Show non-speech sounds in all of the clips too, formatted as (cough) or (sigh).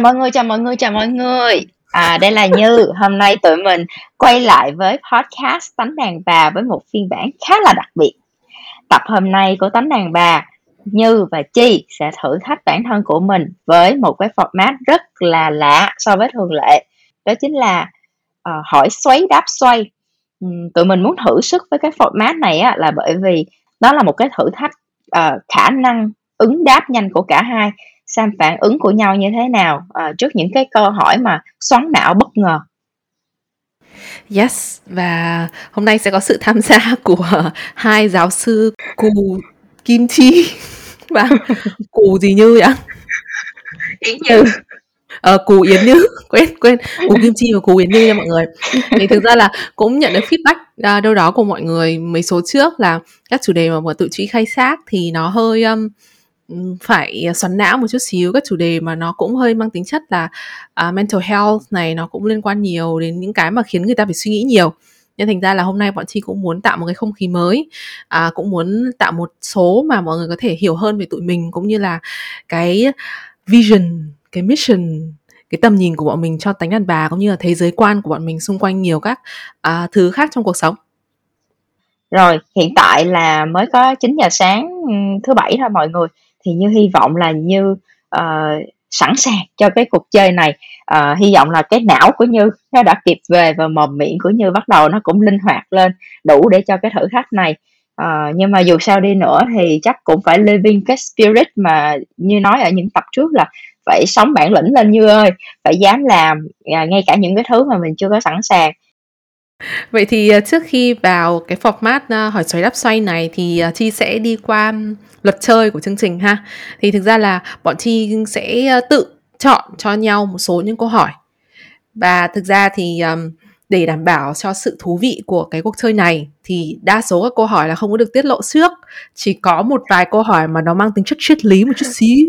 Chào mọi người, chào mọi người, chào mọi người. À đây là Như. Hôm nay tụi mình quay lại với podcast Tánh đàn bà với một phiên bản khá là đặc biệt. Tập hôm nay của Tánh đàn bà Như và Chi sẽ thử thách bản thân của mình với một cái format rất là lạ so với thường lệ. Đó chính là uh, hỏi xoáy đáp xoay. Uhm, Tụi mình muốn thử sức với cái format này á, là bởi vì đó là một cái thử thách uh, khả năng ứng đáp nhanh của cả hai xem phản ứng của nhau như thế nào uh, trước những cái câu hỏi mà xoắn não bất ngờ? Yes, và hôm nay sẽ có sự tham gia (laughs) của hai giáo sư Cù Kim Chi. (laughs) Và Cù gì Như vậy? Yến Như. Ờ, Cù Yến Như, (laughs) quên quên, Cù Kim Chi và Cù Yến Như nha mọi người. Thì thực ra là cũng nhận được feedback à, đâu đó của mọi người mấy số trước là các chủ đề mà bọn tự trí khai thác thì nó hơi um, phải à, xoắn não một chút xíu. Các chủ đề mà nó cũng hơi mang tính chất là uh, mental health này nó cũng liên quan nhiều đến những cái mà khiến người ta phải suy nghĩ nhiều. Nên thành ra là hôm nay bọn chi cũng muốn tạo một cái không khí mới à, cũng muốn tạo một số mà mọi người có thể hiểu hơn về tụi mình cũng như là cái vision cái mission cái tầm nhìn của bọn mình cho tánh đàn bà cũng như là thế giới quan của bọn mình xung quanh nhiều các à, thứ khác trong cuộc sống. Rồi hiện tại là mới có 9 giờ sáng ừ, thứ bảy thôi mọi người thì như hy vọng là như uh, sẵn sàng cho cái cuộc chơi này. Uh, hy vọng là cái não của như nó đã kịp về và mồm miệng của như bắt đầu nó cũng linh hoạt lên đủ để cho cái thử thách này. Uh, nhưng mà dù sao đi nữa thì chắc cũng phải living cái spirit mà như nói ở những tập trước là phải sống bản lĩnh lên như ơi phải dám làm uh, ngay cả những cái thứ mà mình chưa có sẵn sàng. Vậy thì à, trước khi vào cái format à, hỏi xoáy đáp xoay này thì à, Chi sẽ đi qua luật chơi của chương trình ha. Thì thực ra là bọn Chi sẽ tự chọn cho nhau một số những câu hỏi. Và thực ra thì để đảm bảo cho sự thú vị của cái cuộc chơi này thì đa số các câu hỏi là không có được tiết lộ trước chỉ có một vài câu hỏi mà nó mang tính chất triết lý một chút xíu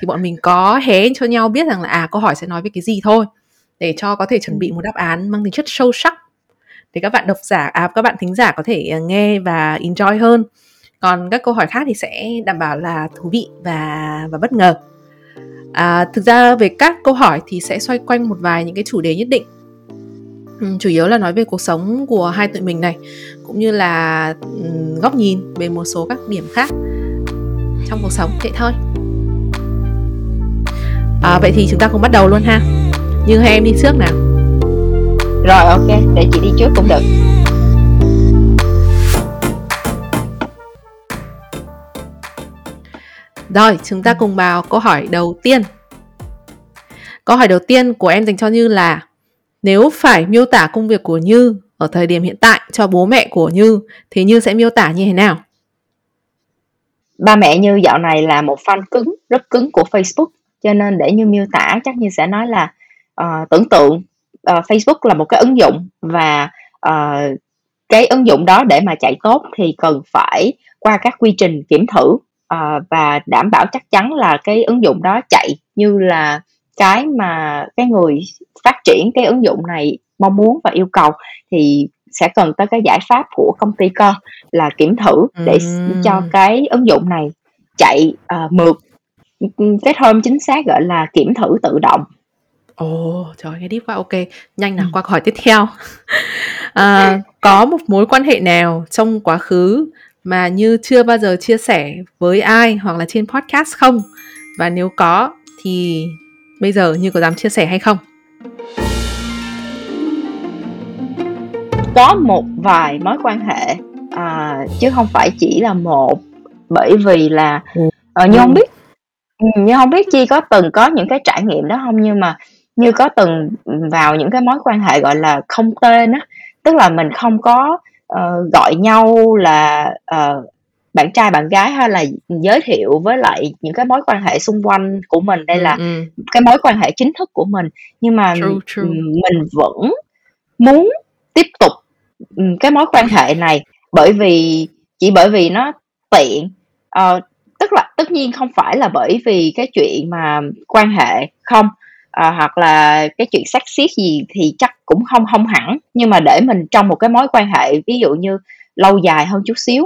thì bọn mình có hé cho nhau biết rằng là à câu hỏi sẽ nói về cái gì thôi để cho có thể chuẩn bị một đáp án mang tính chất sâu sắc để các bạn độc giả à các bạn thính giả có thể ờ, nghe và enjoy hơn. Còn các câu hỏi khác thì sẽ đảm bảo là thú vị và và bất ngờ. À, thực ra về các câu hỏi thì sẽ xoay quanh một vài những cái chủ đề nhất định. Ừ, chủ yếu là nói về cuộc sống của hai tụi mình này cũng như là ừ, góc nhìn về một số các điểm khác trong cuộc sống. Vậy thôi. À, vậy thì chúng ta cùng bắt đầu luôn ha. Như hai em đi trước nào rồi ok để chị đi trước cũng được Rồi, chúng ta cùng vào câu hỏi đầu tiên. Câu hỏi đầu tiên của em dành cho Như là Nếu phải miêu tả công việc của Như ở thời điểm hiện tại cho bố mẹ của Như thì Như sẽ miêu tả như thế nào? Ba mẹ Như dạo này là một fan cứng, rất cứng của Facebook cho nên để Như miêu tả chắc Như sẽ nói là uh, tưởng tượng uh, Facebook là một cái ứng dụng và uh, cái ứng dụng đó để mà chạy tốt thì cần phải qua các quy trình kiểm thử uh, và đảm bảo chắc chắn là cái ứng dụng đó chạy như là cái mà cái người phát triển cái ứng dụng này mong muốn và yêu cầu. Thì sẽ cần tới cái giải pháp của công ty con là kiểm thử để uhm. cho cái ứng dụng này chạy uh, mượt. Cái term chính xác gọi là kiểm thử tự động Ồ, oh, trời nghe deep quá. Ok, nhanh nào qua câu hỏi tiếp theo. (laughs) à, có một mối quan hệ nào trong quá khứ mà Như chưa bao giờ chia sẻ với ai hoặc là trên podcast không? Và nếu có thì bây giờ Như có dám chia sẻ hay không? Có một vài mối quan hệ à, chứ không phải chỉ là một bởi vì là uh, Như không biết Như không biết Chi có từng có những cái trải nghiệm đó không nhưng mà Như có từng vào những cái mối quan hệ gọi là không tên á tức là mình không có uh, gọi nhau là uh, bạn trai bạn gái hay là giới thiệu với lại những cái mối quan hệ xung quanh của mình đây ừ, là ừ. cái mối quan hệ chính thức của mình nhưng mà True, true. mình vẫn muốn tiếp tục cái mối quan hệ này bởi vì chỉ bởi vì nó tiện ờ, tức là tất nhiên không phải là bởi vì cái chuyện mà quan hệ không à, hoặc là cái chuyện sắc xiết gì thì chắc cũng không không hẳn nhưng mà để mình trong một cái mối quan hệ ví dụ như lâu dài hơn chút xíu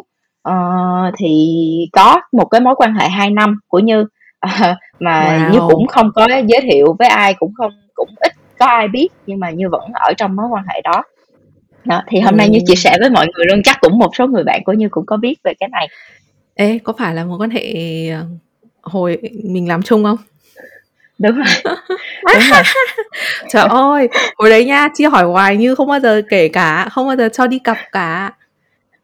uh, thì có một cái mối quan hệ 2 năm của như uh, (laughs) mà wow. như cũng không có giới thiệu với ai cũng không cũng ít có ai biết nhưng mà như vẫn ở trong mối quan hệ đó đó, thì hôm ừ. nay như chia sẻ với mọi người luôn chắc cũng một số người bạn của như cũng có biết về cái này Ê, có phải là mối quan hệ hồi mình làm chung không? Đúng rồi. (laughs) Đúng rồi. (laughs) Trời ơi, hồi đấy nha, Chi hỏi hoài như không bao giờ kể cả, không bao giờ cho đi cặp cả.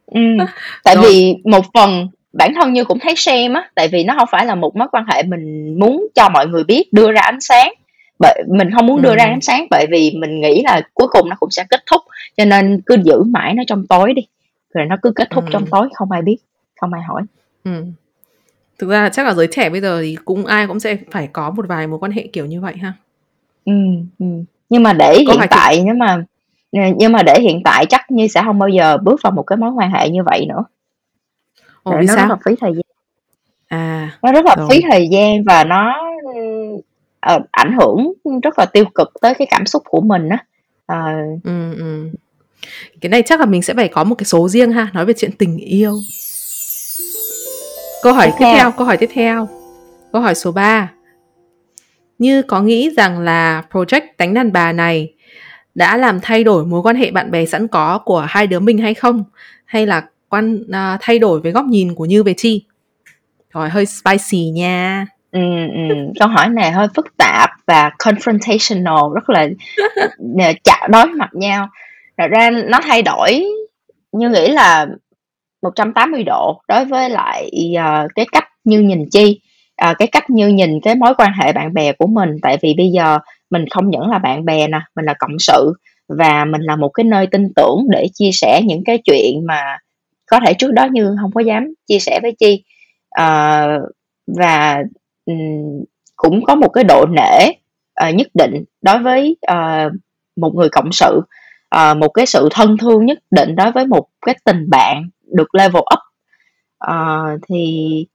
Ừ, (laughs) tại Rồi. vì một phần bản thân như cũng thấy shame á, tại vì nó không phải là một mối quan hệ mình muốn cho mọi người biết, đưa ra ánh sáng. Bởi mình không muốn đưa ừ. ra ánh sáng bởi vì mình nghĩ là cuối cùng nó cũng sẽ kết thúc, cho nên cứ giữ mãi nó trong tối đi. Rồi nó cứ kết thúc ừ. trong tối không ai biết, không ai hỏi. Ừ. Thực ra là chắc là giới trẻ bây giờ thì cũng ai cũng sẽ phải có một vài mối quan hệ kiểu như vậy ha. Ừ, ừ. Nhưng mà để Có hiện tại nếu mà nhưng mà để hiện tại chắc như sẽ không bao giờ bước vào một cái mối quan hệ như vậy nữa. Ồ, vì nó sao? rất là phí thời gian. À. Nó rất là rồi. phí thời gian và nó uh, ảnh hưởng rất là tiêu cực tới cái cảm xúc của mình á. Uh, ừ, ừ. Cái này chắc là mình sẽ phải có một cái số riêng ha, nói về chuyện tình yêu. Câu hỏi tiếp, tiếp theo, câu hỏi tiếp theo. Câu hỏi số 3. Như có nghĩ rằng là project đánh đàn bà này đã làm thay đổi mối quan hệ bạn bè sẵn có của hai đứa mình hay không? Hay là quan uh, thay đổi với góc nhìn của Như về Chi? Rồi hơi spicy nha. Ừ, ừ. Câu hỏi này hơi phức tạp và confrontational, rất là (laughs) chạm đối mặt nhau. Thật ra nó thay đổi như nghĩ là 180 độ đối với lại uh, cái cách như nhìn chi uh, cái cách như nhìn cái mối quan hệ bạn bè của mình. Tại vì bây giờ mình không những là bạn bè nè mình là cộng sự và mình là một cái nơi tin tưởng để chia sẻ những cái chuyện mà có thể trước đó như không có dám chia sẻ với chi. Uh, và um, cũng có một cái độ nể uh, nhất định đối với uh, một người cộng sự uh, một cái sự thân thương nhất định đối với một cái tình bạn được level up. Uh, thì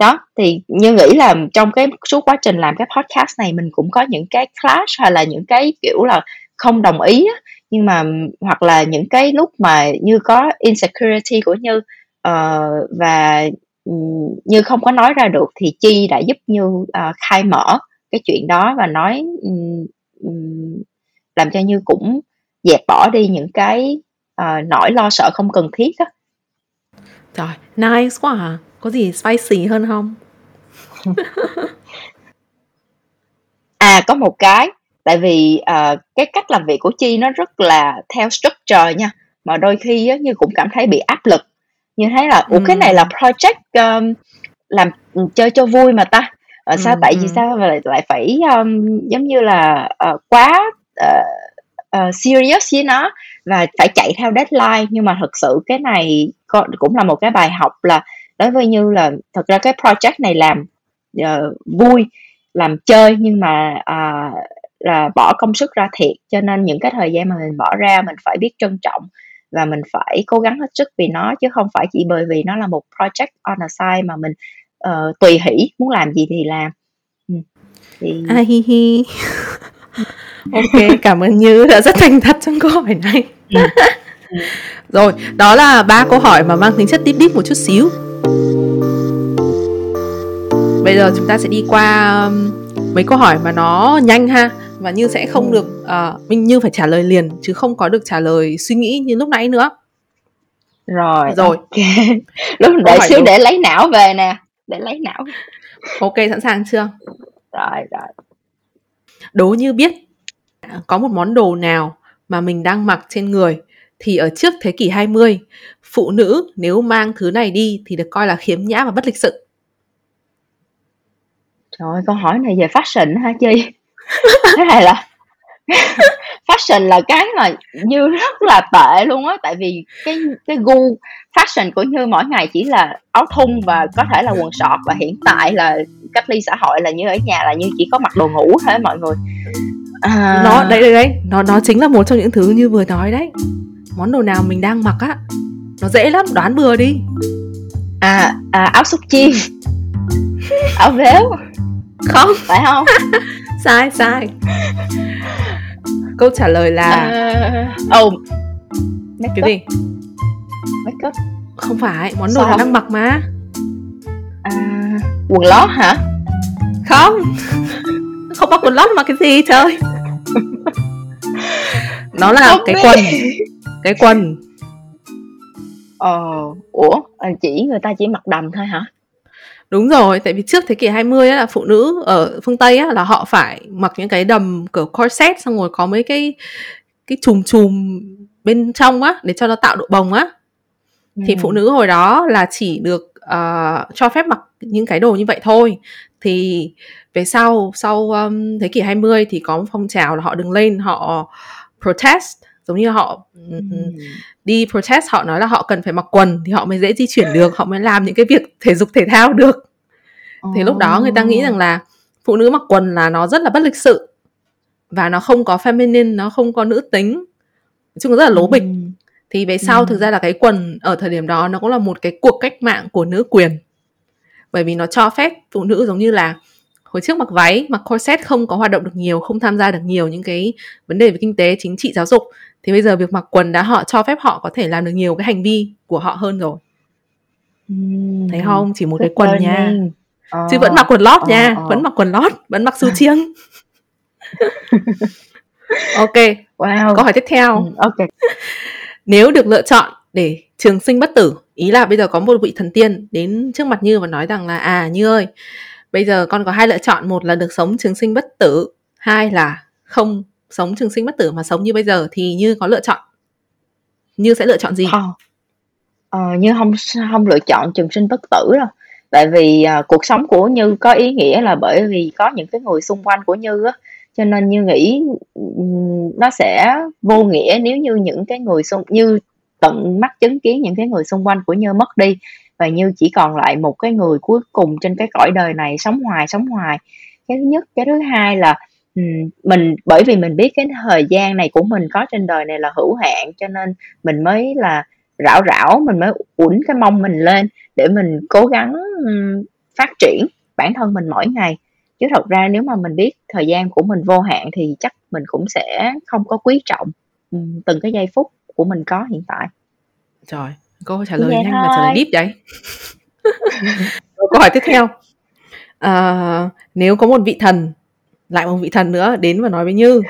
đó thì như nghĩ là trong cái suốt quá trình làm cái podcast này mình cũng có những cái clash hay là những cái kiểu là không đồng ý á, nhưng mà hoặc là những cái lúc mà như có insecurity của như uh, và ừ, như không có nói ra được thì chi đã giúp như uh, khai mở cái chuyện đó và nói um, làm cho như cũng dẹp bỏ đi những cái uh, nỗi lo sợ không cần thiết á. Trời, nice quá à. Có gì spicy hơn không? (laughs) à, có một cái. Tại vì uh, cái cách làm việc của Chi nó rất là theo structure nha. Mà đôi khi á, như cũng cảm thấy bị áp lực. Như thấy là, ủa cái này là project um, làm chơi cho vui mà ta. Ở sao tại vì sao mà lại, lại phải um, giống như là uh, quá uh, uh, serious với nó và phải chạy theo deadline nhưng mà thực sự cái này cũng là một cái bài học là đối với như là thật ra cái project này làm uh, vui làm chơi nhưng mà uh, là bỏ công sức ra thiệt cho nên những cái thời gian mà mình bỏ ra mình phải biết trân trọng và mình phải cố gắng hết sức vì nó chứ không phải chỉ bởi vì nó là một project on the side mà mình uh, tùy hỷ muốn làm gì thì làm ừ. thì... à, hi hi (laughs) ok cảm ơn như đã rất thành thật trong câu hỏi này. (laughs) (laughs) rồi đó là ba câu hỏi mà mang tính chất deep deep một chút xíu. Bây giờ chúng ta sẽ đi qua um, mấy câu hỏi mà nó nhanh ha và như sẽ không được uh, mình như phải trả lời liền chứ không có được trả lời suy nghĩ như lúc nãy nữa. Rồi rồi. okay. (laughs) lúc để xíu đúng. để lấy não về nè để lấy não. Ok sẵn sàng chưa? Rồi rồi. Đố như biết có một món đồ nào mà mình đang mặc trên người thì ở trước thế kỷ 20, phụ nữ nếu mang thứ này đi thì được coi là khiếm nhã và bất lịch sự. Trời ơi, câu hỏi này về fashion hả Chi? (laughs) Thế này là (laughs) fashion là cái mà Như rất là tệ luôn á, tại vì cái cái gu fashion của Như mỗi ngày chỉ là áo thun và có thể là quần sọt và hiện tại là cách ly xã hội là Như ở nhà là Như chỉ có mặc đồ ngủ thôi mọi người. À... Nó đấy đấy đấy, nó nó chính là một trong những thứ như vừa nói đấy. Món đồ nào mình đang mặc á, nó dễ lắm, đoán bừa đi. À, à áo súc chiên. áo véo. Không, phải không? (laughs) sai sai. Câu trả lời là uh, oh make cái gì? Make up. Không phải món đồ là đang mặc mà. À, quần lót hả? Không. Không mặc quần lót mà cái gì trời. Nó là không cái biết. quần cái quần ờ ủa chỉ người ta chỉ mặc đầm thôi hả Đúng rồi, tại vì trước thế kỷ 20 á, là phụ nữ ở phương Tây á, là họ phải mặc những cái đầm kiểu corset xong rồi có mấy cái cái chùm chùm bên trong á để cho nó tạo độ bồng á. Ừ. Thì phụ nữ hồi đó là chỉ được uh, cho phép mặc những cái đồ như vậy thôi. Thì về sau sau um, thế kỷ 20 thì có một phong trào là họ đứng lên họ protest giống như họ ừ. đi protest họ nói là họ cần phải mặc quần thì họ mới dễ di chuyển được họ mới làm những cái việc thể dục thể thao được thì lúc đó người ta nghĩ rằng là phụ nữ mặc quần là nó rất là bất lịch sự và nó không có feminine nó không có nữ tính nói chung rất là lố bịch ừ. thì về sau ừ. thực ra là cái quần ở thời điểm đó nó cũng là một cái cuộc cách mạng của nữ quyền bởi vì nó cho phép phụ nữ giống như là hồi trước mặc váy mặc corset không có hoạt động được nhiều không tham gia được nhiều những cái vấn đề về kinh tế chính trị giáo dục thì bây giờ việc mặc quần đã họ cho phép họ có thể làm được nhiều cái hành vi của họ hơn rồi. Uhm, thấy không? Chỉ một cái quần nha. ờ, chứ vẫn mặc quần lót ờ, nha ờ. vẫn mặc quần lót vẫn mặc su (laughs) chiêng. Ok wow. câu hỏi tiếp theo. Ừ, ok. Nếu được lựa chọn để trường sinh bất tử ý là bây giờ có một vị thần tiên đến trước mặt như và nói rằng là à như ơi bây giờ con có hai lựa chọn một là được sống trường sinh bất tử hai là không sống trường sinh bất tử mà sống như bây giờ thì như có lựa chọn? Như sẽ lựa chọn gì? Không. Ờ, như không không lựa chọn trường sinh bất tử đâu. Tại vì uh, cuộc sống của như có ý nghĩa là bởi vì có những cái người xung quanh của như á. Cho nên như nghĩ nó sẽ vô nghĩa nếu như những cái người xung như tận mắt chứng kiến những cái người xung quanh của như mất đi. Và như chỉ còn lại một cái người cuối cùng trên cái cõi đời này sống hoài sống hoài. Cái thứ nhất. Cái thứ hai là mình bởi vì mình biết cái thời gian này của mình có trên đời này là hữu hạn cho nên mình mới là rảo rảo mình mới uẩn cái mông mình lên để mình cố gắng phát triển bản thân mình mỗi ngày. Chứ thật ra nếu mà mình biết thời gian của mình vô hạn thì chắc mình cũng sẽ không có quý trọng từng cái giây phút của mình có hiện tại. Trời câu trả lời nhanh mà trả lời deep vậy? (laughs) Câu hỏi tiếp theo. À, nếu có một vị thần lại một vị thần nữa đến và nói với Như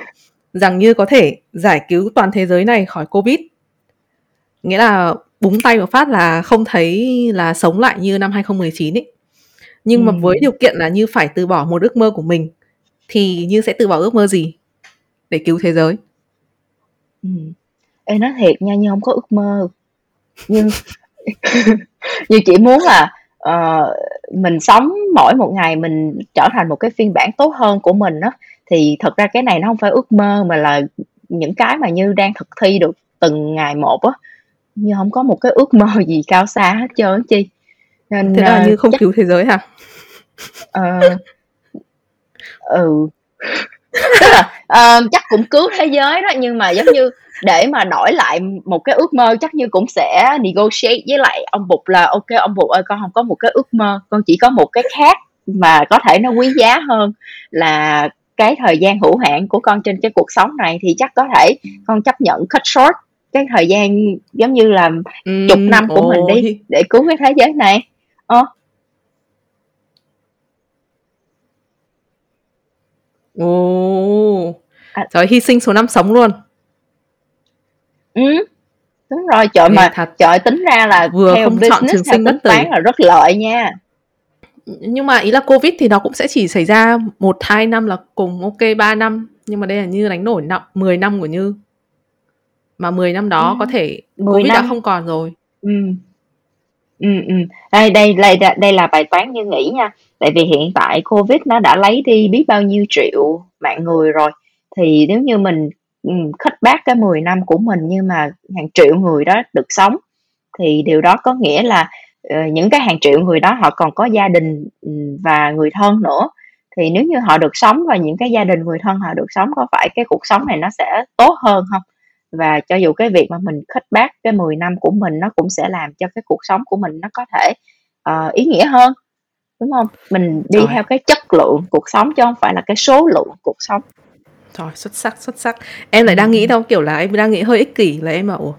rằng Như có thể giải cứu toàn thế giới này khỏi Covid. Nghĩa là búng tay một phát là không thấy là sống lại như năm 2019 ấy. Nhưng ừ. mà với điều kiện là Như phải từ bỏ một ước mơ của mình thì Như sẽ từ bỏ ước mơ gì để cứu thế giới? Ừ. Ê nói thiệt nha, Như không có ước mơ. Nhưng (laughs) như chỉ muốn là uh, mình sống mỗi một ngày mình trở thành một cái phiên bản tốt hơn của mình đó thì thật ra cái này nó không phải ước mơ mà là những cái mà như đang thực thi được từng ngày một á như không có một cái ước mơ gì cao xa hết trơn chi. Nên thế là uh, như không chắc... cứu thế giới hả? Uh, ừ tức là uh, chắc cũng cứu thế giới đó nhưng mà giống như để mà đổi lại một cái ước mơ chắc như cũng sẽ negotiate với lại ông bụt là ok ông bụt ơi con không có một cái ước mơ con chỉ có một cái khác mà có thể nó quý giá hơn là cái thời gian hữu hạn của con trên cái cuộc sống này thì chắc có thể con chấp nhận cut short cái thời gian giống như là ừ, chục năm của ôi. mình đi để cứu cái thế giới này ờ ồ à. trời hy sinh số năm sống luôn ừ đúng rồi trời mà thật trời tính ra là vừa theo không chọn trường sinh bất tử là rất lợi nha nhưng mà ý là covid thì nó cũng sẽ chỉ xảy ra một hai năm là cùng ok 3 năm nhưng mà đây là như đánh đổi năm 10 năm của như mà 10 năm đó ừ. có thể covid năm. đã không còn rồi ừ. Ừ, ừ. Đây, đây đây đây là bài toán như nghĩ nha. Tại vì hiện tại covid nó đã lấy đi biết bao nhiêu triệu mạng người rồi. Thì nếu như mình ừ, khích bác cái 10 năm của mình nhưng mà hàng triệu người đó được sống thì điều đó có nghĩa là ờ, những cái hàng triệu người đó họ còn có gia đình ừ, và người thân nữa. Thì nếu như họ được sống và những cái gia đình người thân họ được sống có phải cái cuộc sống này nó sẽ tốt hơn không? Và cho dù cái việc mà mình khích bác cái 10 năm của mình nó cũng sẽ làm cho cái cuộc sống của mình nó có thể uh, ý nghĩa hơn đúng không mình đi Rồi. theo cái chất lượng cuộc sống chứ không phải là cái số lượng cuộc sống Trời, xuất sắc, xuất sắc. Em lại đang nghĩ đâu kiểu là em đang nghĩ hơi ích kỷ là em bảo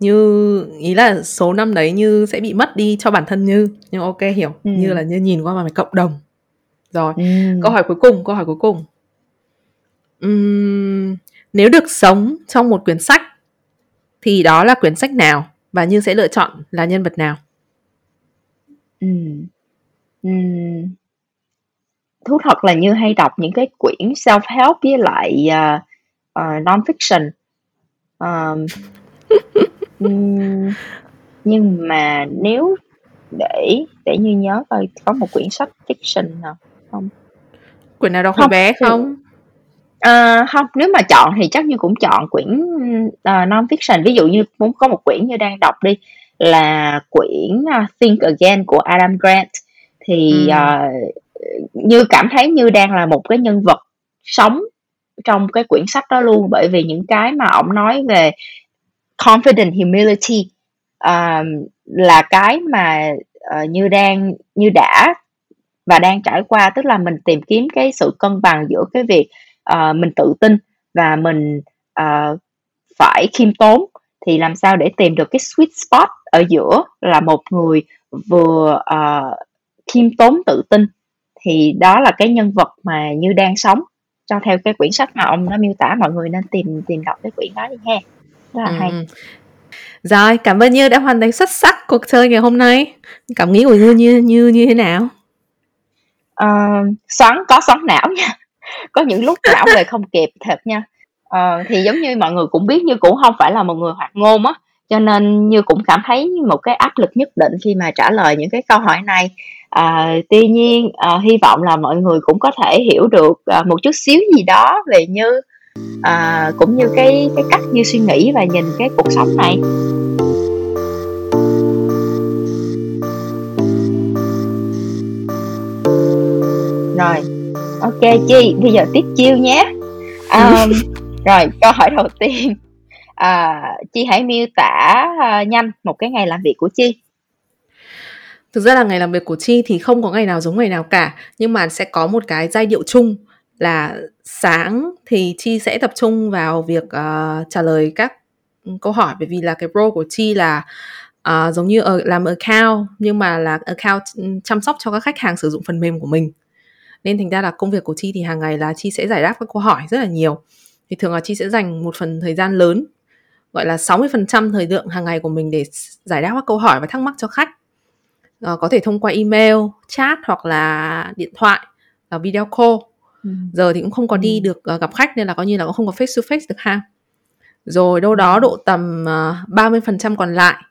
như ý là số năm đấy như sẽ bị mất đi cho bản thân như nhưng ok hiểu ừ. như là như nhìn qua mà cộng đồng rồi ừ. câu hỏi cuối cùng câu hỏi cuối cùng uhm, nếu được sống trong một quyển sách thì đó là quyển sách nào và như sẽ lựa chọn là nhân vật nào? Ừ. Ừ thú thật là như hay đọc những cái quyển self help với lại uh, uh, non fiction um, (laughs) nhưng mà nếu để để như nhớ coi có một quyển sách fiction nào không? Quyển nào đọc hồi bé không À, không nếu mà chọn thì chắc như cũng chọn quyển uh, non fiction ví dụ như muốn có một quyển như đang đọc đi là quyển uh, Think Again của Adam Grant. Thì ừ. uh, như cảm thấy như đang là một cái nhân vật sống trong cái quyển sách đó luôn. Bởi vì những cái mà ông nói về confident humility uh, là cái mà uh, như đang như đã và đang trải qua. Tức là mình tìm kiếm cái sự cân bằng giữa cái việc uh, mình tự tin và mình uh, phải khiêm tốn thì làm sao để tìm được cái sweet spot ở giữa là một người vừa uh, khiêm tốn tự tin. Thì đó là cái nhân vật mà như đang sống. Cho theo cái quyển sách mà ông đã miêu tả mọi người nên tìm tìm đọc cái quyển đó đi ha. Rất là ừ. hay rồi cảm ơn như đã hoàn thành xuất sắc cuộc chơi ngày hôm nay. Cảm nghĩ của như như như như thế nào? Uh, xoắn có xoắn não nha có những lúc lão về không kịp thật nha. Ờ, thì giống như mọi người cũng biết như cũng không phải là một người hoạt ngôn á cho nên như cũng cảm thấy một cái áp lực nhất định khi mà trả lời những cái câu hỏi này. À, tuy nhiên à, hy vọng là mọi người cũng có thể hiểu được à, một chút xíu gì đó về như à, cũng như cái cái cách như suy nghĩ và nhìn cái cuộc sống này. Rồi ok chi bây giờ tiếp chiêu nhé. Um, (laughs) rồi câu hỏi đầu tiên. À, chi hãy miêu tả uh, nhanh một cái ngày làm việc của chi. Thực ra là ngày làm việc của Chi thì không có ngày nào giống ngày nào cả, nhưng mà sẽ có một cái giai điệu chung là sáng thì Chi sẽ tập trung vào việc uh, trả lời các câu hỏi. Bởi vì là cái role của Chi là uh, giống như ở, làm account nhưng mà là account chăm sóc cho các khách hàng sử dụng phần mềm của mình. Nên thành ra là công việc của Chi thì hàng ngày là Chi sẽ giải đáp các câu hỏi rất là nhiều. Thì thường là Chi sẽ dành một phần thời gian lớn gọi là 60% thời lượng hàng ngày của mình để giải đáp các câu hỏi và thắc mắc cho khách uh, có thể thông qua email chat hoặc là điện thoại và video call ừ. giờ thì cũng không còn đi được uh, gặp khách nên là coi như là cũng không có face to face được ha rồi đâu đó độ tầm uh, ờ, 30% còn lại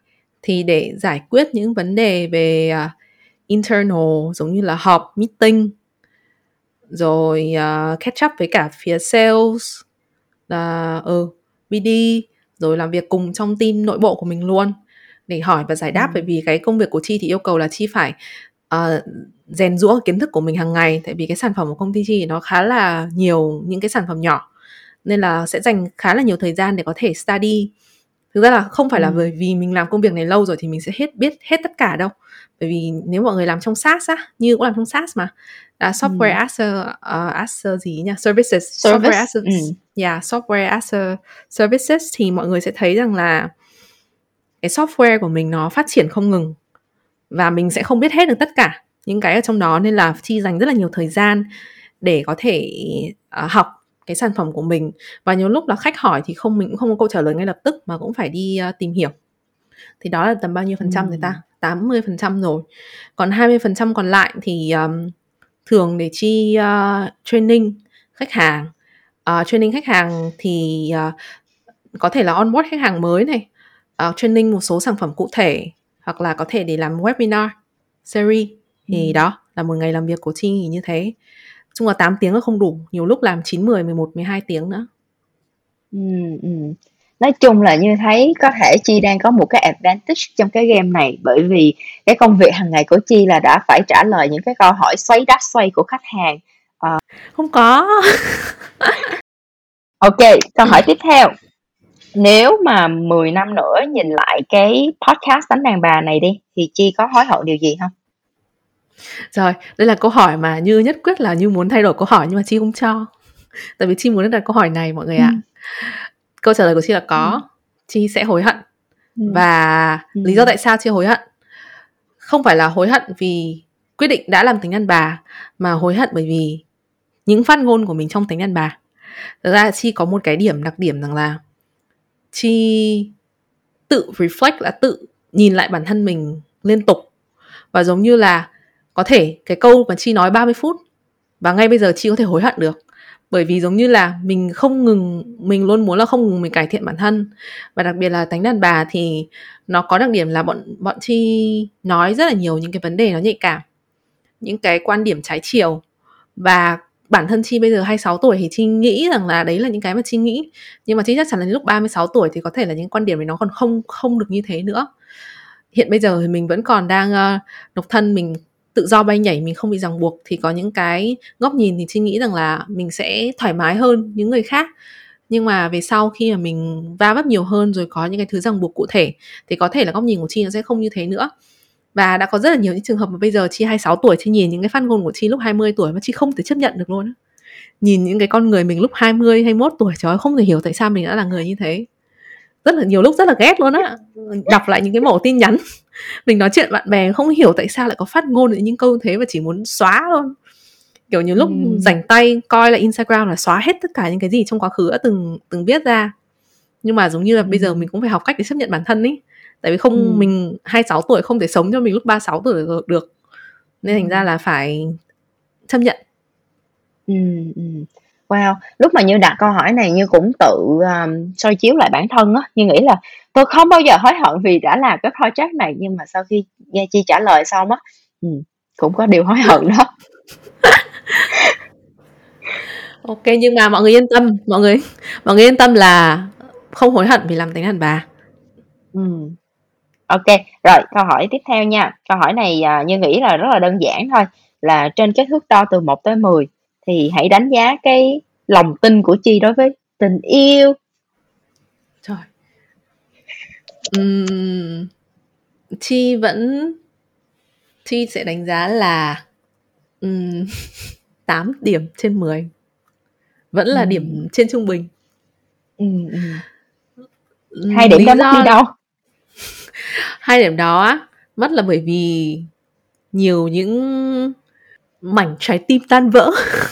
thì để giải quyết những vấn đề về uh, internal giống như là họp meeting rồi uh, catch up với cả phía sales là ừ, BD rồi làm việc cùng trong team nội bộ của mình luôn. Để hỏi và giải đáp ừ. bởi vì cái công việc của chi thì yêu cầu là chi phải uh, rèn rũa kiến thức của mình hàng ngày. Tại vì cái sản phẩm của công ty chi nó khá là nhiều những cái sản phẩm nhỏ nên là sẽ dành khá là nhiều thời gian để có thể study thực ra là không phải ừ. là bởi vì mình làm công việc này lâu rồi thì mình sẽ hết biết hết tất cả đâu bởi vì nếu mọi người làm trong SaaS á như cũng làm trong SaaS mà là software ừ. as a uh, as a gì nhỉ services Service. software as a, ừ. yeah software as a services thì mọi người sẽ thấy rằng là cái software của mình nó phát triển không ngừng và mình sẽ không biết hết được tất cả những cái ở trong đó nên là chi dành rất là nhiều thời gian để có thể uh, học cái sản phẩm của mình. Và nhiều lúc là khách hỏi thì không mình cũng không có câu trả lời ngay lập tức mà cũng phải đi uh, tìm hiểu. Thì đó là tầm bao nhiêu phần trăm người ta? 80 phần trăm rồi. Còn 20 phần trăm còn lại thì um, thường để chi uh, training khách hàng. Uh, training khách hàng thì uh, có thể là onboard khách hàng mới này uh, training một số sản phẩm cụ thể hoặc là có thể để làm webinar series. Thì ừ. đó là một ngày làm việc của chi như thế chung là 8 tiếng là không đủ nhiều lúc làm 9, 10, 11, 12 tiếng nữa. Ừ, ừ. nói chung là như thấy có thể chi đang có một cái advantage trong cái game này bởi vì cái công việc hàng ngày của chi là đã phải trả lời những cái câu hỏi xoáy đắt xoay của khách hàng. À... không có. (laughs) Ok câu hỏi tiếp theo. Nếu mà 10 năm nữa nhìn lại cái podcast đánh đàn bà này đi thì chi có hối hận điều gì không rồi đây là câu hỏi mà như nhất quyết là như muốn thay đổi câu hỏi nhưng mà chi không cho tại vì chi muốn đặt câu hỏi này mọi người ạ ừ. câu trả lời của chi là có ừ. chi sẽ hối hận ừ. và ừ. lý do tại sao chi hối hận không phải là hối hận vì quyết định đã làm tính đàn bà mà hối hận bởi vì những phát ngôn của mình trong tính đàn bà thực ra chi có một cái điểm đặc điểm rằng là chi tự reflect là tự nhìn lại bản thân mình liên tục và giống như là có thể cái câu mà chi nói 30 phút và ngay bây giờ chi có thể hối hận được. Bởi vì giống như là mình không ngừng mình luôn muốn là không ngừng mình cải thiện bản thân. Và đặc biệt là tánh đàn bà thì nó có đặc điểm là bọn bọn chi nói rất là nhiều những cái vấn đề nó nhạy cảm những cái quan điểm trái chiều. Và bản thân Chi bây giờ 26 tuổi thì Chi nghĩ rằng là đấy là những cái mà Chi nghĩ. Nhưng mà Chi chắc chắn là lúc 36 tuổi thì có thể là những quan điểm này nó còn không không được như thế nữa. Hiện bây giờ thì mình vẫn còn đang uh, độc thân mình tự do bay nhảy mình không bị ràng buộc thì có những cái góc nhìn thì Chi nghĩ rằng là mình sẽ thoải mái hơn những người khác. Nhưng mà về sau khi mà mình va vấp nhiều hơn rồi có những cái thứ ràng buộc cụ thể thì có thể là góc nhìn của Chi nó sẽ không như thế nữa. Và đã có rất là nhiều những trường hợp mà bây giờ Chi 26 tuổi Chi nhìn những cái phát ngôn của Chi lúc 20 tuổi mà Chi không thể chấp nhận được luôn Nhìn những cái con người mình lúc 20, 21 tuổi Trời ơi không thể hiểu tại sao mình đã là người như thế. Rất là nhiều lúc rất là ghét luôn á. Đọc lại những cái mẫu tin nhắn (laughs) Mình nói chuyện bạn bè không hiểu tại sao lại có phát ngôn những câu thế Và chỉ muốn xóa luôn Kiểu nhiều lúc ừ. rảnh tay coi lại Instagram là xóa hết tất cả những cái gì trong quá khứ đã từng từng viết ra nhưng mà giống như là bây giờ mình cũng phải học cách để chấp nhận bản thân ấy tại vì không ừ. mình 26 tuổi không thể sống cho mình lúc 36 tuổi được, được. nên thành ra là phải chấp nhận ừ, ừ. Wow, lúc mà như đặt câu hỏi này như cũng tự um, soi chiếu lại bản thân á, như nghĩ là tôi không bao giờ hối hận vì đã làm cái project này nhưng mà sau khi nghe chi trả lời xong á, ừ, cũng có điều hối hận đó. (laughs) ok nhưng mà mọi người yên tâm, mọi người mọi người yên tâm là không hối hận vì làm tính đàn bà. Ừ. OK, rồi câu hỏi tiếp theo nha. Câu hỏi này, à, Như nghĩ là rất là đơn giản thôi, là trên cái thước đo từ 1 tới 10 thì hãy đánh giá cái lòng tin của Chi đối với tình yêu. Trời. Ừm, Chi vẫn Chi sẽ đánh giá là ừm, (laughs) 8 điểm trên 10. Vẫn là điểm Ừm. trên trung bình. Ừm, ừm. Hai điểm đó mất đi đâu? (laughs) hai điểm đó á mất là bởi vì nhiều những mảnh trái tim tan vỡ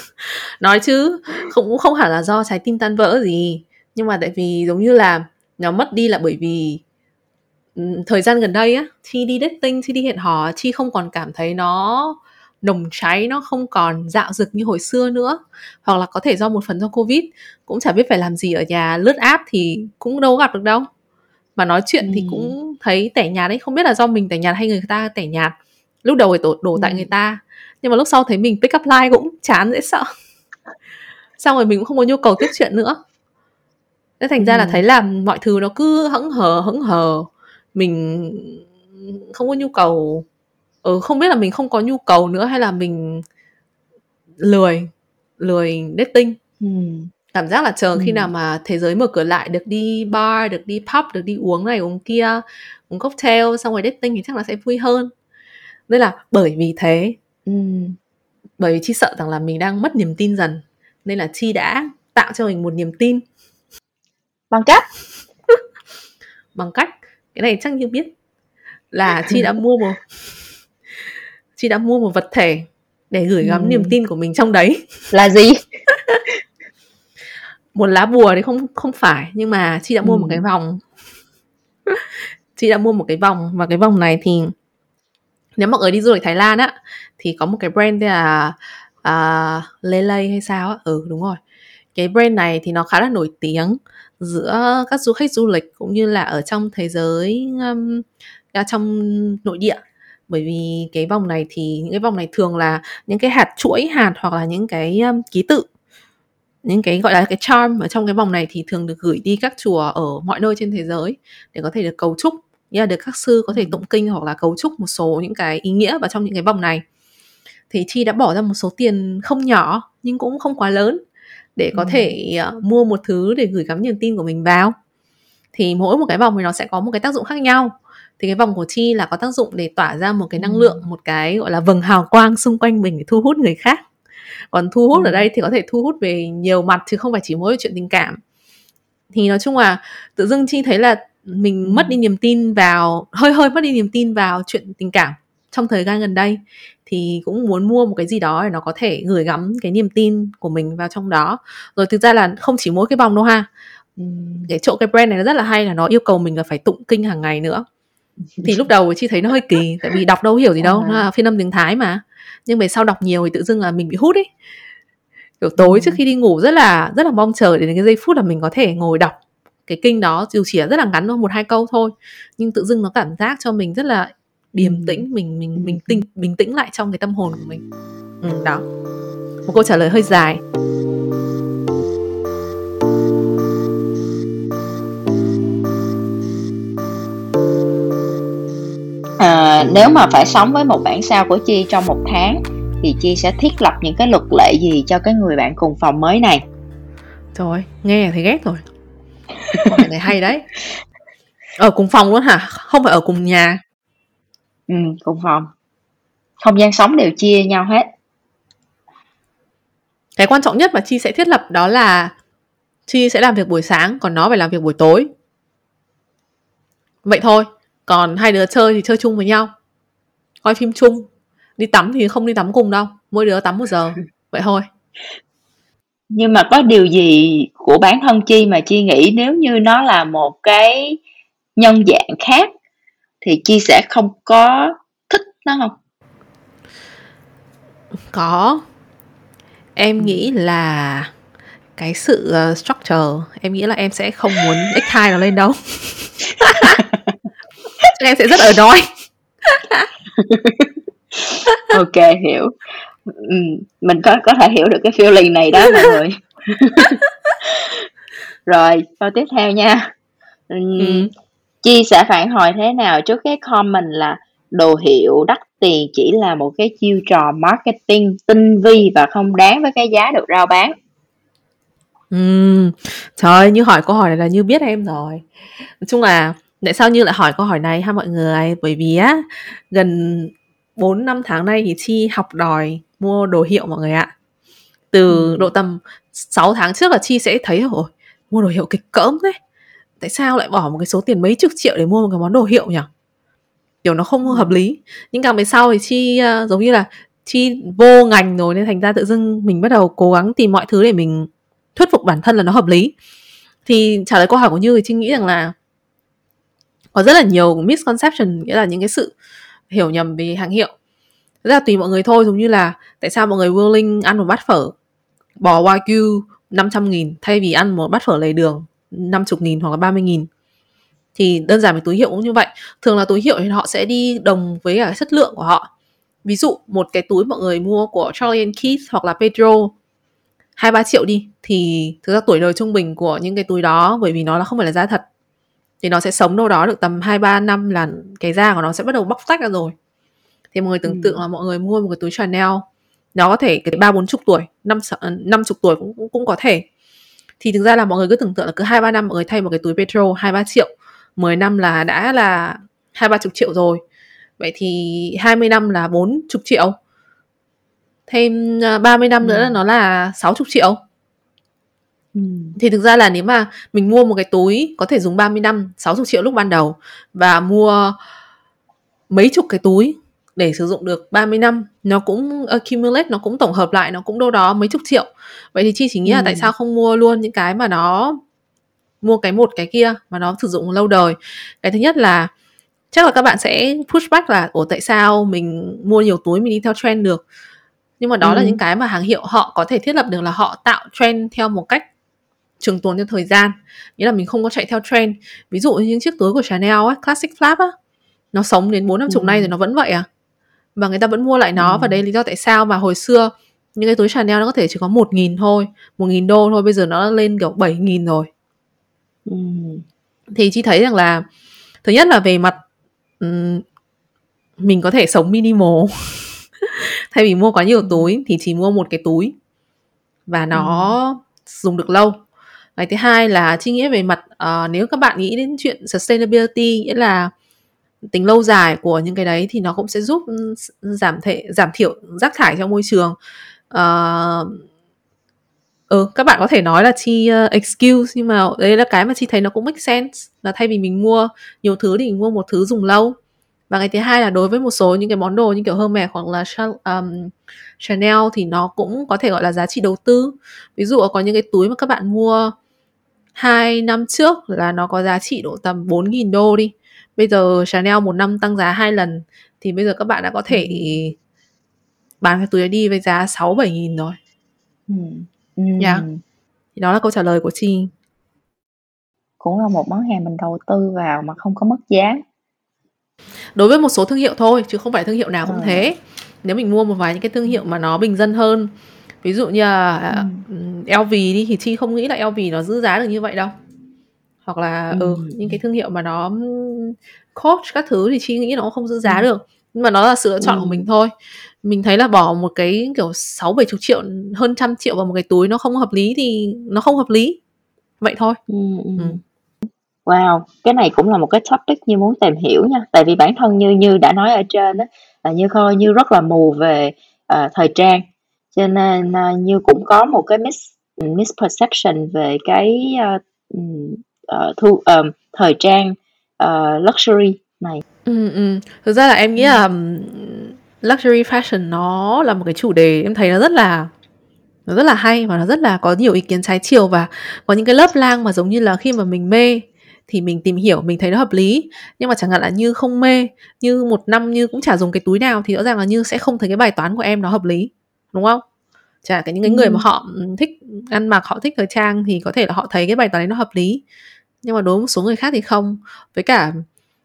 (laughs) nói chứ không cũng không hẳn là do trái tim tan vỡ gì nhưng mà tại vì giống như là nó mất đi là bởi vì thời gian gần đây á chi đi dating chi đi hẹn hò chi không còn cảm thấy nó nồng cháy nó không còn dạo dực như hồi xưa nữa hoặc là có thể do một phần do covid cũng chả biết phải làm gì ở nhà lướt app thì cũng đâu gặp được đâu mà nói chuyện ừ. thì cũng thấy tẻ nhạt đấy không biết là do mình tẻ nhạt hay người ta tẻ nhạt lúc đầu thì đổ, đổ ừ. tại người ta nhưng mà lúc sau thấy mình pick up line cũng chán dễ sợ (laughs) xong rồi mình cũng không có nhu cầu tiếp chuyện nữa thế thành ra ừ. là thấy là mọi thứ nó cứ hững hờ hững hờ mình không có nhu cầu ừ, không biết là mình không có nhu cầu nữa hay là mình lười lười dating. Ừ. Cảm giác là chờ ừ. khi nào mà thế giới mở cửa lại được đi bar được đi pub được đi uống này uống kia uống cocktail xong rồi dating thì chắc là sẽ vui hơn. Nên là bởi vì thế ừ. bởi vì chi sợ rằng là mình đang mất niềm tin dần nên là chi đã tạo cho mình một niềm tin. Bằng cách. Bằng cách cái này chắc như biết. Là chi đã mua một chi đã mua một vật thể để gửi gắm ừ. niềm tin của mình trong đấy. (laughs) Là gì? (laughs) Một lá bùa thì không không phải nhưng mà chị đã mua ừ. một cái vòng. (laughs) Chị đã mua một cái vòng và cái vòng này thì nếu mọi người đi du lịch Thái Lan á thì có một cái brand tên là uh, Lele hay sao á? Ừ đúng rồi. Cái brand này thì nó khá là nổi tiếng giữa các du khách du lịch cũng như là ở trong thế giới um, trong nội địa. Bởi vì cái vòng này thì những cái vòng này thường là những cái hạt chuỗi hạt hoặc là những cái um, ký tự những cái gọi là cái charm ở trong cái vòng này thì thường được gửi đi các chùa ở mọi nơi trên thế giới để có thể được cầu chúc là được các sư có thể tụng kinh hoặc là cầu chúc một số những cái ý nghĩa vào trong những cái vòng này. Thì chi đã bỏ ra một số tiền không nhỏ nhưng cũng không quá lớn để có thể uh, mua một thứ để gửi gắm niềm tin của mình vào. Thì mỗi một cái vòng thì nó sẽ có một cái tác dụng khác nhau. Thì cái vòng của chi là có tác dụng để tỏa ra một cái năng lượng một cái gọi là vầng hào quang xung quanh mình để thu hút người khác. Còn thu hút ở đây thì có thể thu hút về nhiều mặt chứ không phải chỉ mỗi chuyện tình cảm. Thì nói chung là tự dưng chi thấy là mình mất đi niềm tin vào hơi hơi mất đi niềm tin vào chuyện tình cảm trong thời gian gần đây thì cũng muốn mua một cái gì đó để nó có thể gửi gắm cái niềm tin của mình vào trong đó. Rồi thực ra là không chỉ mỗi cái vòng đâu ha. Cái chỗ cái brand này nó rất là hay là nó yêu cầu mình là phải tụng kinh hàng ngày nữa. Thì lúc đầu chị thấy nó hơi kỳ tại vì đọc đâu hiểu gì đâu nó là phiên âm tiếng thái mà. Nhưng về sau đọc nhiều thì tự dưng là mình bị hút ấy. Kiểu tối trước khi đi ngủ rất là rất là mong chờ đến cái giây phút là mình có thể ngồi đọc cái kinh đó dù chỉ là rất là ngắn thôi một hai câu thôi. Nhưng tự dưng nó cảm giác cho mình rất là điềm tĩnh mình mình mình tinh bình tĩnh lại trong cái tâm hồn của mình. Ừ, đó. Một câu trả lời hơi dài. À, nếu mà phải sống với một bản sao của chi trong một tháng thì chi sẽ thiết lập những cái luật lệ gì cho cái người bạn cùng phòng mới này? Trời nghe thì ghét rồi. Này hay đấy. Ở cùng phòng luôn hả? Không phải ở cùng nhà ừ cùng phòng không gian sống đều chia nhau hết. Cái quan trọng nhất mà chi sẽ thiết lập đó là chi sẽ làm việc buổi sáng còn nó phải làm việc buổi tối. Vậy thôi còn hai đứa chơi thì chơi chung với nhau. Coi phim chung. Đi tắm thì không đi tắm cùng đâu mỗi đứa tắm một giờ. (laughs) Vậy thôi. Nhưng mà có điều gì của bản thân chi mà chi nghĩ nếu như nó là một cái nhân dạng khác thì chi sẽ không có thích nó không? Có. Em nghĩ là cái sự uh, structure em nghĩ là em sẽ không muốn (laughs) x2 nó lên đâu. (laughs) Em sẽ rất ở đói (laughs) ok hiểu. Ừ, mình có có thể hiểu được cái feeling này đó mọi người. Rồi câu tiếp theo nha. Ừ. chi sẽ phản hồi thế nào trước cái comment là đồ hiệu đắt tiền chỉ là một cái chiêu trò marketing tinh vi và không đáng với cái giá được rao bán Ừ, trời ơi, như hỏi câu hỏi này là như biết em rồi. Nói chung là tại sao như lại hỏi câu hỏi này ha mọi người? Bởi vì á gần 4 năm tháng nay thì Chi học đòi mua đồ hiệu mọi người ạ. Từ độ tầm 6 tháng trước là Chi sẽ thấy rồi mua đồ hiệu kịch cỡm thế. Tại sao lại bỏ một cái số tiền mấy chục triệu để mua một cái món đồ hiệu nhỉ? Kiểu nó không hợp lý. Nhưng càng về sau thì Chi uh, giống như là Chi vô ngành rồi nên thành ra tự dưng mình bắt đầu cố gắng tìm mọi thứ để mình thuyết phục bản thân là nó hợp lý. Thì trả lời câu hỏi của Như thì Chi nghĩ rằng là có rất là nhiều misconception nghĩa là những cái sự hiểu nhầm về hàng hiệu Thật ra tùy mọi người thôi giống như là tại sao mọi người willing ăn một bát phở bò wagyu 500 nghìn thay vì ăn một bát phở lề đường 50 nghìn hoặc là 30 nghìn thì đơn giản với túi hiệu cũng như vậy thường là túi hiệu thì họ sẽ đi đồng với cả chất lượng của họ ví dụ một cái túi mọi người mua của Charlie and Keith hoặc là Pedro hai ba triệu đi thì thực ra tuổi đời trung bình của những cái túi đó bởi vì nó là không phải là da thật thì nó sẽ sống đâu đó được tầm 2 3 năm là cái da của nó sẽ bắt đầu bóc tách ra rồi. Thì mọi người tưởng ừ. tượng là mọi người mua một cái túi Chanel nó có thể cái ba bốn chục tuổi, năm năm chục tuổi cũng, cũng cũng có thể. Thì thực ra là mọi người cứ tưởng tượng là cứ hai ba năm mọi người thay một cái túi petrol hai ba triệu, 10 năm là đã là hai ba chục triệu rồi. Vậy thì 20 năm là bốn chục triệu. Thêm 30 năm nữa là nó là 60 triệu thì thực ra là nếu mà mình mua một cái túi có thể dùng 30 năm, 60 triệu lúc ban đầu và mua mấy chục cái túi để sử dụng được 30 năm nó cũng accumulate nó cũng tổng hợp lại nó cũng đâu đó mấy chục triệu. Vậy thì chi chỉ nghĩ là tại sao không mua luôn những cái mà nó mua cái một cái kia mà nó sử dụng lâu đời? Cái thứ nhất là chắc là các bạn sẽ push back là ủa tại sao mình mua nhiều túi mình đi theo trend được? Nhưng mà đó ừ. là những cái mà hàng hiệu họ có thể thiết lập được là họ tạo trend theo một cách trường tồn theo thời gian. Nghĩa là mình không có chạy theo trend. Ví dụ như những chiếc túi của Chanel á, classic flap á nó sống đến bốn năm chục ừ. nay rồi nó vẫn vậy à và người ta vẫn mua lại nó Ừ. và đấy lý do tại sao mà hồi xưa những cái túi Chanel nó có thể chỉ có một nghìn thôi một nghìn đô thôi bây giờ nó lên kiểu bảy nghìn rồi. Ừ. thì chị thấy rằng là thứ nhất là về mặt ừm, mình có thể sống minimal. (laughs) Thay vì mua quá nhiều túi thì chỉ mua một cái túi và nó dùng được lâu. Cái thứ hai là chị nghĩ về mặt ờ, nếu các bạn nghĩ đến chuyện sustainability nghĩa là tính lâu dài của những cái đấy thì nó cũng sẽ giúp ừ, giảm thể giảm thiểu rác thải trong môi trường. Ờ, ừ, các bạn có thể nói là chi uh, excuse nhưng mà đấy là cái mà chi thấy nó cũng make sense là thay vì mình mua nhiều thứ thì mình mua một thứ dùng lâu. Và cái thứ hai là đối với một số những cái món đồ như kiểu Hermes hoặc là um, Chanel thì nó cũng có thể gọi là giá trị đầu tư. Ví dụ có những cái túi mà các bạn mua hai năm trước là nó có giá trị độ tầm 4.000 đô đi bây giờ Chanel một năm tăng giá hai lần thì bây giờ các bạn đã có thể bán cái túi đi với giá 6 7 nghìn rồi Ừ. Ừ. Dạ. thì đó là câu trả lời của Chi Cũng là một món hàng mình đầu tư vào mà không có mất giá. đối với một số thương hiệu thôi chứ không phải thương hiệu nào cũng Ờ. thế nếu mình mua một vài những cái thương hiệu mà nó bình dân hơn ví dụ như là ừm, LV đi thì chi không nghĩ là LV nó giữ giá được như vậy đâu hoặc là ừ, Ừ. những cái thương hiệu mà nó Coach các thứ thì chi nghĩ nó cũng không giữ giá Ừ. được nhưng mà nó là sự lựa chọn Ừ. của mình thôi mình thấy là bỏ một cái kiểu sáu bảy chục triệu hơn trăm triệu vào một cái túi nó không hợp lý thì nó không hợp lý vậy thôi Ừ, ừ. Wow, cái này cũng là một cái topic như muốn tìm hiểu nha. Tại vì bản thân như như đã nói ở trên đó là như coi như rất là mù về ờ, thời trang, cho nên ờ, như cũng có một cái mis misperception về cái ờ, ờ, thu ờ, thời trang ờ, luxury này. Ừ, ừ. Thực ra là em nghĩ là ừm, luxury fashion nó là một cái chủ đề em thấy nó rất là nó rất là hay và nó rất là có nhiều ý kiến trái chiều và có những cái lớp lang mà giống như là khi mà mình mê thì mình tìm hiểu mình thấy nó hợp lý nhưng mà chẳng hạn là như không mê như một năm như cũng chả dùng cái túi nào thì rõ ràng là như sẽ không thấy cái bài toán của em nó hợp lý đúng không chả cái những cái người Ừ. mà họ thích ăn mặc họ thích thời trang thì có thể là họ thấy cái bài toán đấy nó hợp lý nhưng mà đối với một số người khác thì không. Với cả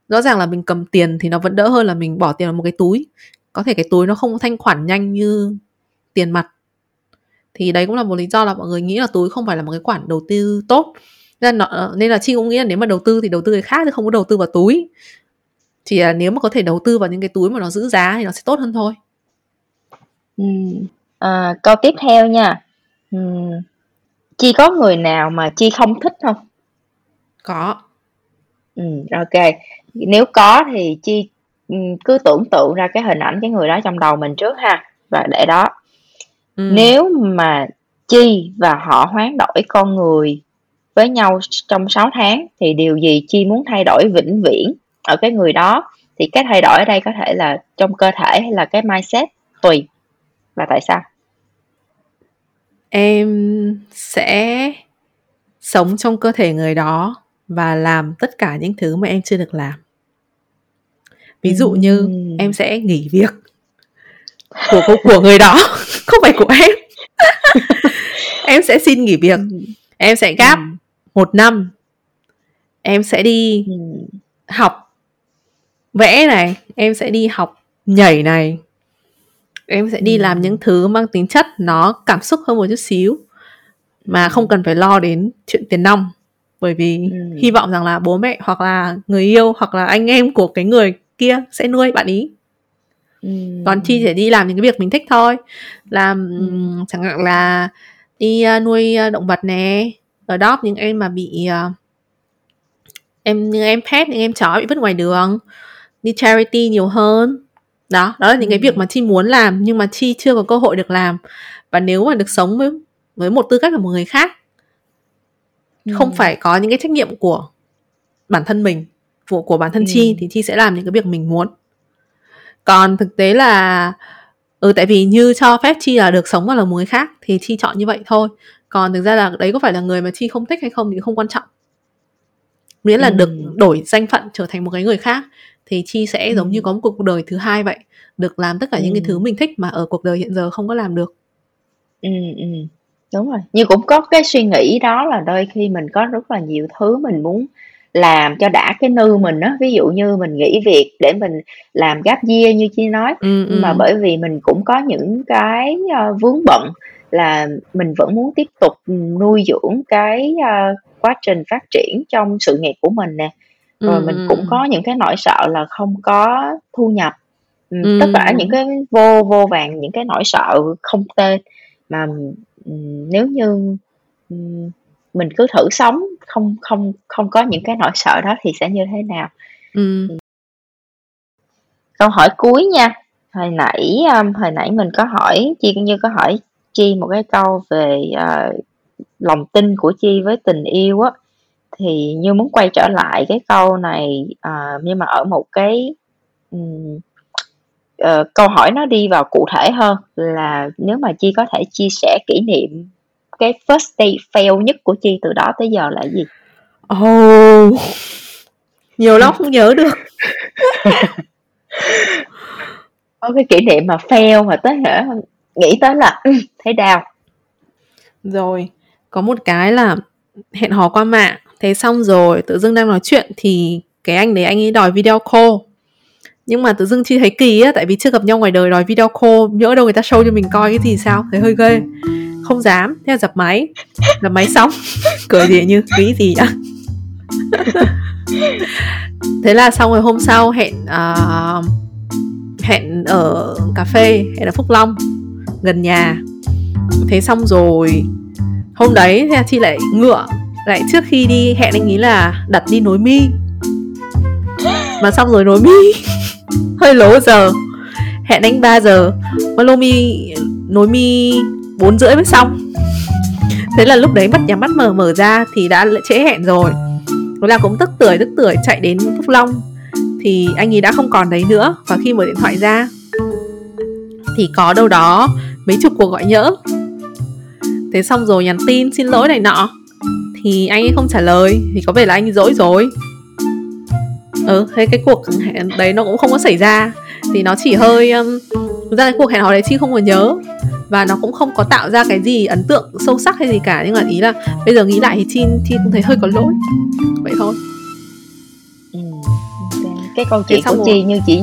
rõ ràng là mình cầm tiền thì nó vẫn đỡ hơn là mình bỏ tiền vào một cái túi. Có thể cái túi nó không thanh khoản nhanh như tiền mặt. Thì đấy cũng là một lý do là mọi người nghĩ là túi không phải là một cái khoản đầu tư tốt. Nên là, nó- nên là chi cũng nghĩ là nếu mà đầu tư thì đầu tư cái khác chứ không có đầu tư vào túi. Chỉ là nếu mà có thể đầu tư vào những cái túi mà nó giữ giá thì nó sẽ tốt hơn thôi. Ừ. À, câu tiếp theo nha. Ừm, Chi có người nào mà Chi không thích không? Có Ừm, ok. Nếu có thì Chi ừm, cứ tưởng tượng ra cái hình ảnh cái người đó trong đầu mình trước ha và để đó. ừ. Nếu mà Chi và họ hoán đổi con người với nhau trong 6 tháng thì điều gì Chi muốn thay đổi vĩnh viễn ở cái người đó? Thì cái thay đổi ở đây có thể là trong cơ thể hay là cái mindset tùy. Và tại sao? em sẽ sống trong cơ thể người đó và làm tất cả những thứ mà em chưa được làm. Ví dụ như em sẽ nghỉ việc của của, người đó (laughs) không phải của em. (laughs) Em sẽ xin nghỉ việc em sẽ gap một năm em sẽ đi học vẽ này em sẽ đi học nhảy này em sẽ đi làm những thứ mang tính chất nó cảm xúc hơn một chút xíu mà không cần phải lo đến chuyện tiền nong bởi vì Ừm. hy vọng rằng là bố mẹ hoặc là người yêu hoặc là anh em của cái người kia sẽ nuôi bạn ý Ừm. còn chi sẽ đi làm những cái việc mình thích thôi làm ừm, chẳng hạn là đi à, nuôi à, động vật nè adopt những em mà bị à, em những em pet những em chó bị vứt ngoài đường đi charity nhiều hơn đó đó là những cái Ừm. việc mà chi muốn làm nhưng mà chi chưa có cơ hội được làm và nếu mà được sống với với một tư cách là một người khác không Ừm. phải có những cái trách nhiệm của bản thân mình của của bản thân chi Ừm. thì chi sẽ làm những cái việc mình muốn còn thực tế là ừ tại vì như cho phép chi là được sống và là một người khác thì chi chọn như vậy thôi còn thực ra là đấy có phải là người mà chi không thích hay không thì không quan trọng miễn là được Ừm. đổi danh phận trở thành một cái người khác thì chi sẽ giống như Ừm. có một cuộc đời thứ hai vậy được làm tất cả những cái thứ Ừm. mình thích mà ở cuộc đời hiện giờ không có làm được Ừm, ừm. Đúng rồi, như cũng có cái suy nghĩ đó là đôi khi mình có rất là nhiều thứ mình muốn làm cho đã cái nư mình á ví dụ như mình nghỉ việc để mình làm gap year như chi nói ừ, nhưng mà ừ. bởi vì mình cũng có những cái uh, vướng bận là mình vẫn muốn tiếp tục nuôi dưỡng cái uh, quá trình phát triển trong sự nghiệp của mình nè rồi ừ, mình ừ, cũng ừ. có những cái nỗi sợ là không có thu nhập Ừ. tất cả những cái vô vô vàn những cái nỗi sợ không tên mà nếu như mình cứ thử sống không không không có những cái nỗi sợ đó thì sẽ như thế nào? Ừ. câu hỏi cuối nha. Hồi nãy um, hồi nãy mình có hỏi chi cũng như có hỏi chi một cái câu về uh, lòng tin của chi với tình yêu á. Thì như muốn quay trở lại cái câu này uh, nhưng mà ở một cái um, uh, câu hỏi nó đi vào cụ thể hơn là nếu mà chi có thể chia sẻ kỷ niệm cái first day fail nhất của chi từ đó tới giờ là gì Oh. Nhiều lắm không nhớ được. (laughs) có cái kỷ niệm mà fail mà tới hả nghĩ tới là ừ, thấy đau Rồi, có một cái là hẹn hò qua mạng, thế xong rồi tự dưng đang nói chuyện thì cái anh đấy anh ấy đòi video call. Nhưng mà tự dưng chi thấy kỳ á, tại vì chưa gặp nhau ngoài đời đòi video call, nhỡ đâu người ta show cho mình coi cái gì sao, thấy hơi ghê. Không dám, thế là dập máy. Dập máy xong, (laughs) cười gì như quý gì nhá thế là xong rồi hôm sau hẹn uh, hẹn ở cà phê, hẹn ở Phúc Long, gần nhà. Thế xong rồi hôm đấy thì chị lại ngựa lại trước khi đi hẹn anh ý là đặt đi nối mi mà xong rồi nối mi (laughs) hơi lố giờ. Hẹn anh 3 giờ. Mà mi, nối mi bốn rưỡi mới xong. Thế là lúc đấy mắt nhắm mắt mở mở ra thì đã trễ hẹn rồi. Thế là cũng tức tưởi tức tưởi chạy đến phúc long. Thì anh ấy đã không còn đấy nữa. Và khi mở điện thoại ra, thì có đâu đó mấy chục cuộc gọi nhỡ. Thế xong rồi nhắn tin, xin lỗi này nọ. Thì anh ấy không trả lời. Thì có vẻ là anh ấy dỗi rồi ừ thế cái cuộc hẹn đấy nó cũng không có xảy ra. Thì nó chỉ hơi um, thực ra cái cuộc hẹn hò đấy chi không có nhớ. Và nó cũng không có tạo ra cái gì ấn tượng sâu sắc hay gì cả. Nhưng mà ý là bây giờ nghĩ lại thì chi chi cũng thấy hơi có lỗi. Vậy thôi. Ừ. cái câu chuyện của chi như chỉ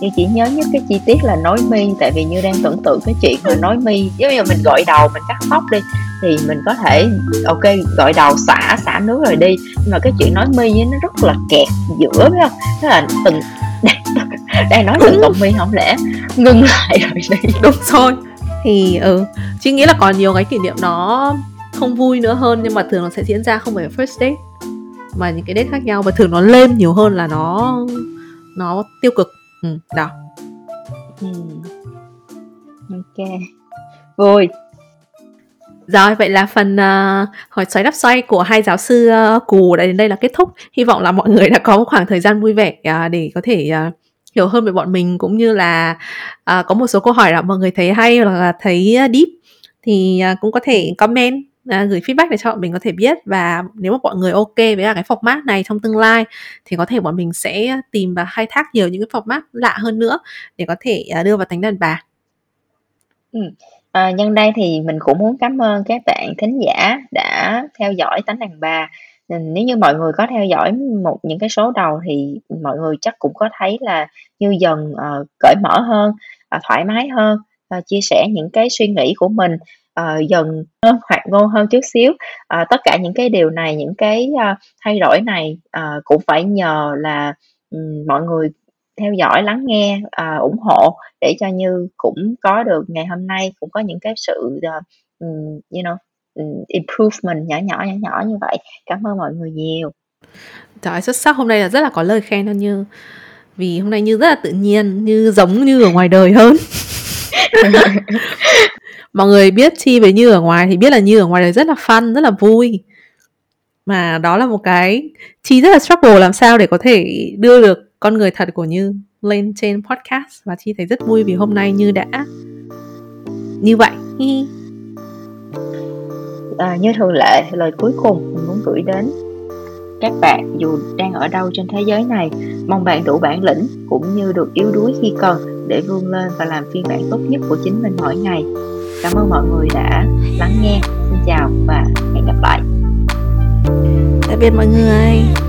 như chỉ nhớ nhất cái chi tiết là nói mi. Tại vì như đang tưởng tượng cái chuyện mà nói mi. Giống như mình gọi đầu mình cắt tóc đi thì mình có thể ok gọi đầu xả xả nước rồi đi. Nhưng mà cái chuyện nói mi nó rất là kẹt giữa phải không? Tức là từng (laughs) đang nói từng cọng mi không lẽ? Ngưng lại rồi đi. (laughs) Đúng rồi. Thì ừ chị nghĩ là còn nhiều cái kỷ niệm nó không vui nữa hơn nhưng mà thường nó sẽ diễn ra không phải ở first date mà những cái date khác nhau và thường nó lên nhiều hơn là nó nó tiêu cực. Ừ, đó. Ừ. ok. Vui rồi vậy là phần ờ, uh, hỏi xoáy đáp xoay của hai giáo sư uh, cù đã đến đây là kết thúc. Hy vọng là mọi (laughs) người đã có một khoảng thời gian vui vẻ uh, để có thể uh, hiểu hơn về bọn mình cũng như là uh, có một số câu hỏi là mọi người thấy hay hoặc là thấy uh, deep thì uh, cũng có thể comment uh, gửi feedback để cho bọn mình có thể biết. Và nếu mà mọi người ok với cả cái format này trong tương lai thì có thể bọn mình sẽ tìm và khai thác nhiều những cái format lạ hơn nữa để có thể uh, đưa vào tánh đàn bà. Ừ à, nhân đây thì mình cũng muốn cảm ơn các bạn thính giả đã theo dõi tánh đàn bà. Ừ, nếu như mọi người có theo dõi một những cái số đầu thì mọi người chắc cũng có thấy là như dần uh, cởi mở hơn uh, thoải mái hơn uh, chia sẻ những cái suy nghĩ của mình uh, dần hoạt ngôn hơn chút xíu. Uh, tất cả những cái điều này những cái uh, thay đổi này uh, cũng phải nhờ là um, mọi người theo dõi lắng nghe uh, ủng hộ để cho như cũng có được ngày hôm nay cũng có những cái sự uh, you know improvement nhỏ nhỏ nhỏ nhỏ như vậy. Cảm ơn mọi người nhiều. Trời xuất sắc. Hôm nay là rất là có lời khen hơn như. Vì hôm nay như rất là tự nhiên như giống như ở ngoài đời hơn. (laughs) Mọi người biết chi về như ở ngoài thì biết là như ở ngoài đời rất là fun rất là vui. Mà đó là một cái chi rất là struggle làm sao để có thể đưa được con người thật của như lên trên podcast và chi thấy rất vui vì hôm nay như đã như vậy. À, như thường lệ lời cuối cùng mình muốn gửi đến các bạn dù đang ở đâu trên thế giới này mong bạn đủ bản lĩnh cũng như được yếu đuối khi cần để vươn lên và làm phiên bản tốt nhất của chính mình mỗi ngày. Cảm ơn mọi người đã lắng nghe. Xin chào và hẹn gặp lại. Tạm biệt mọi người